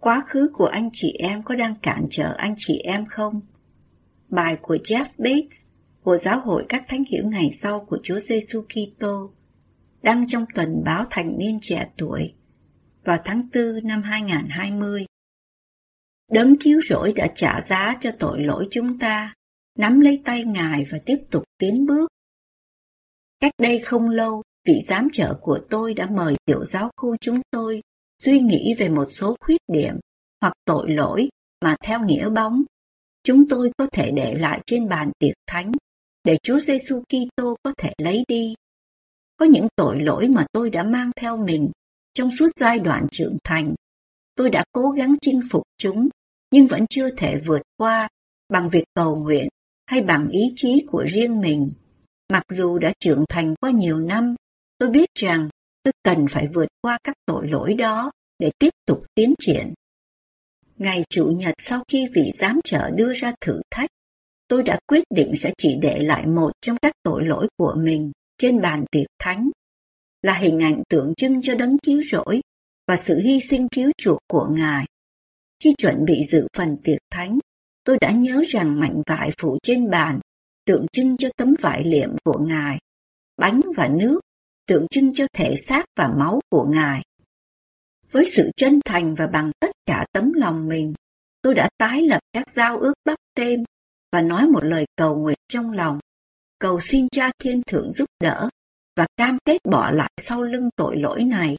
Quá khứ của anh chị em có đang cản trở anh chị em không? Bài của Jeff Bates của Giáo hội các thánh hiểu ngày sau của Chúa Giêsu Kitô đăng trong tuần báo thành niên trẻ tuổi vào tháng 4 năm 2020. Đấng cứu rỗi đã trả giá cho tội lỗi chúng ta, nắm lấy tay Ngài và tiếp tục tiến bước. Cách đây không lâu, vị giám trợ của tôi đã mời tiểu giáo khu chúng tôi suy nghĩ về một số khuyết điểm hoặc tội lỗi mà theo nghĩa bóng, chúng tôi có thể để lại trên bàn tiệc thánh để Chúa Giêsu Kitô có thể lấy đi. Có những tội lỗi mà tôi đã mang theo mình trong suốt giai đoạn trưởng thành. Tôi đã cố gắng chinh phục chúng, nhưng vẫn chưa thể vượt qua bằng việc cầu nguyện hay bằng ý chí của riêng mình. Mặc dù đã trưởng thành qua nhiều năm, tôi biết rằng tôi cần phải vượt qua các tội lỗi đó để tiếp tục tiến triển. Ngày Chủ nhật sau khi vị giám trợ đưa ra thử thách, tôi đã quyết định sẽ chỉ để lại một trong các tội lỗi của mình trên bàn tiệc thánh, là hình ảnh tượng trưng cho đấng cứu rỗi và sự hy sinh cứu chuộc của Ngài. Khi chuẩn bị dự phần tiệc thánh, tôi đã nhớ rằng mảnh vải phủ trên bàn tượng trưng cho tấm vải liệm của Ngài, bánh và nước tượng trưng cho thể xác và máu của Ngài. Với sự chân thành và bằng tất cả tấm lòng mình, tôi đã tái lập các giao ước bắp tên và nói một lời cầu nguyện trong lòng, cầu xin cha thiên thượng giúp đỡ và cam kết bỏ lại sau lưng tội lỗi này.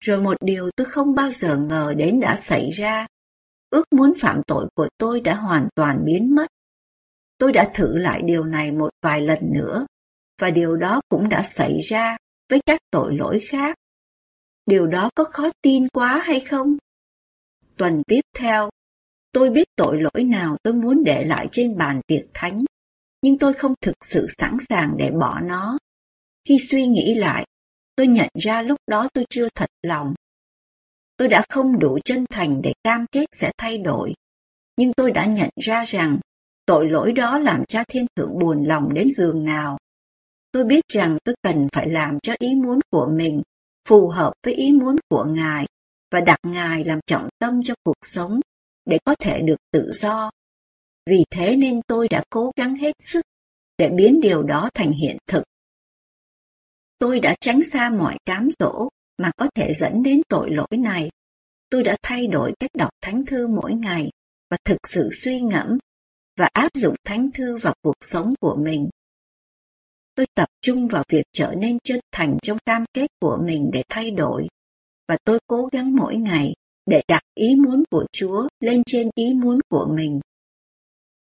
Rồi một điều tôi không bao giờ ngờ đến đã xảy ra. Ước muốn phạm tội của tôi đã hoàn toàn biến mất. Tôi đã thử lại điều này một vài lần nữa, và điều đó cũng đã xảy ra với các tội lỗi khác. Điều đó có khó tin quá hay không? Tuần tiếp theo, tôi biết tội lỗi nào tôi muốn để lại trên bàn tiệc thánh, nhưng tôi không thực sự sẵn sàng để bỏ nó. Khi suy nghĩ lại, tôi nhận ra lúc đó tôi chưa thật lòng. Tôi đã không đủ chân thành để cam kết sẽ thay đổi, nhưng tôi đã nhận ra rằng tội lỗi đó làm cha thiên thượng buồn lòng đến giường nào. Tôi biết rằng tôi cần phải làm cho ý muốn của mình phù hợp với ý muốn của Ngài và đặt Ngài làm trọng tâm cho cuộc sống để có thể được tự do. Vì thế nên tôi đã cố gắng hết sức để biến điều đó thành hiện thực. Tôi đã tránh xa mọi cám dỗ mà có thể dẫn đến tội lỗi này. Tôi đã thay đổi cách đọc thánh thư mỗi ngày và thực sự suy ngẫm và áp dụng thánh thư vào cuộc sống của mình. Tôi tập trung vào việc trở nên chân thành trong cam kết của mình để thay đổi, và tôi cố gắng mỗi ngày để đặt ý muốn của Chúa lên trên ý muốn của mình.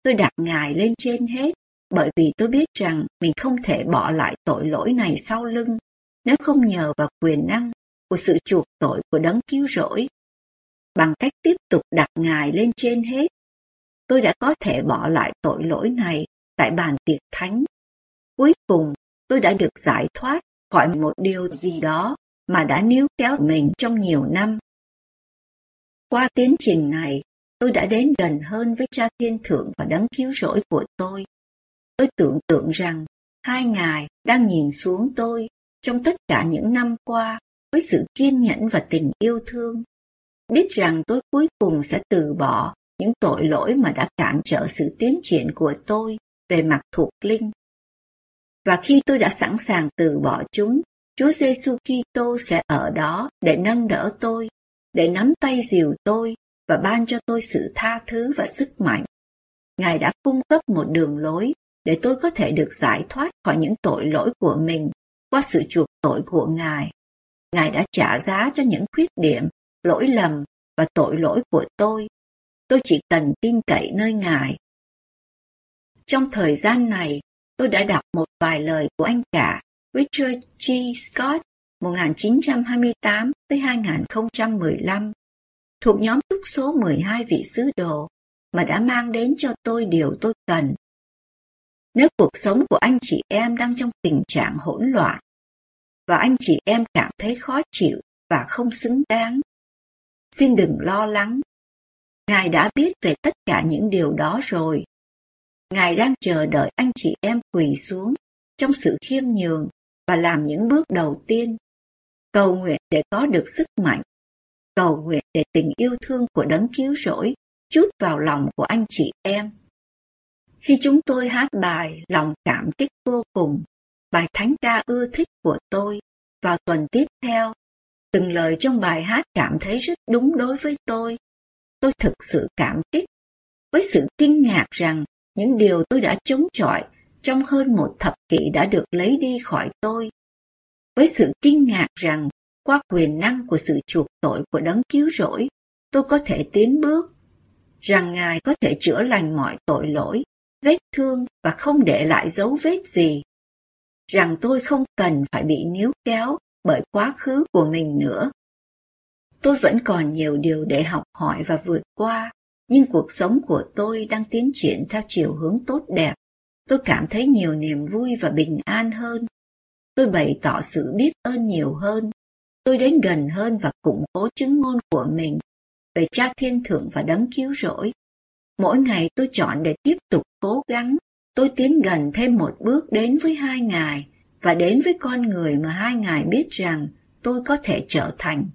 Tôi đặt Ngài lên trên hết, bởi vì tôi biết rằng mình không thể bỏ lại tội lỗi này sau lưng nếu không nhờ vào quyền năng của sự chuộc tội của đấng cứu rỗi. Bằng cách tiếp tục đặt Ngài lên trên hết, tôi đã có thể bỏ lại tội lỗi này tại bàn tiệc thánh Cuối cùng, tôi đã được giải thoát khỏi một điều gì đó mà đã níu kéo mình trong nhiều năm. Qua tiến trình này, tôi đã đến gần hơn với cha thiên thượng và đấng cứu rỗi của tôi. Tôi tưởng tượng rằng hai ngài đang nhìn xuống tôi trong tất cả những năm qua với sự kiên nhẫn và tình yêu thương. Biết rằng tôi cuối cùng sẽ từ bỏ những tội lỗi mà đã cản trở sự tiến triển của tôi về mặt thuộc linh và khi tôi đã sẵn sàng từ bỏ chúng, Chúa Giêsu Kitô sẽ ở đó để nâng đỡ tôi, để nắm tay dìu tôi và ban cho tôi sự tha thứ và sức mạnh. Ngài đã cung cấp một đường lối để tôi có thể được giải thoát khỏi những tội lỗi của mình qua sự chuộc tội của Ngài. Ngài đã trả giá cho những khuyết điểm, lỗi lầm và tội lỗi của tôi. Tôi chỉ cần tin cậy nơi Ngài. Trong thời gian này, tôi đã đọc một vài lời của anh cả Richard G. Scott 1928 tới 2015 thuộc nhóm túc số 12 vị sứ đồ mà đã mang đến cho tôi điều tôi cần. Nếu cuộc sống của anh chị em đang trong tình trạng hỗn loạn và anh chị em cảm thấy khó chịu và không xứng đáng, xin đừng lo lắng. Ngài đã biết về tất cả những điều đó rồi. Ngài đang chờ đợi anh chị em quỳ xuống trong sự khiêm nhường và làm những bước đầu tiên. Cầu nguyện để có được sức mạnh. Cầu nguyện để tình yêu thương của đấng cứu rỗi chút vào lòng của anh chị em. Khi chúng tôi hát bài Lòng cảm kích vô cùng, bài thánh ca ưa thích của tôi, vào tuần tiếp theo, từng lời trong bài hát cảm thấy rất đúng đối với tôi. Tôi thực sự cảm kích, với sự kinh ngạc rằng những điều tôi đã chống chọi trong hơn một thập kỷ đã được lấy đi khỏi tôi. Với sự kinh ngạc rằng qua quyền năng của sự chuộc tội của đấng cứu rỗi, tôi có thể tiến bước, rằng Ngài có thể chữa lành mọi tội lỗi, vết thương và không để lại dấu vết gì, rằng tôi không cần phải bị níu kéo bởi quá khứ của mình nữa. Tôi vẫn còn nhiều điều để học hỏi và vượt qua, nhưng cuộc sống của tôi đang tiến triển theo chiều hướng tốt đẹp. Tôi cảm thấy nhiều niềm vui và bình an hơn. Tôi bày tỏ sự biết ơn nhiều hơn. Tôi đến gần hơn và củng cố chứng ngôn của mình về cha thiên thượng và đấng cứu rỗi. Mỗi ngày tôi chọn để tiếp tục cố gắng, tôi tiến gần thêm một bước đến với hai ngài và đến với con người mà hai ngài biết rằng tôi có thể trở thành.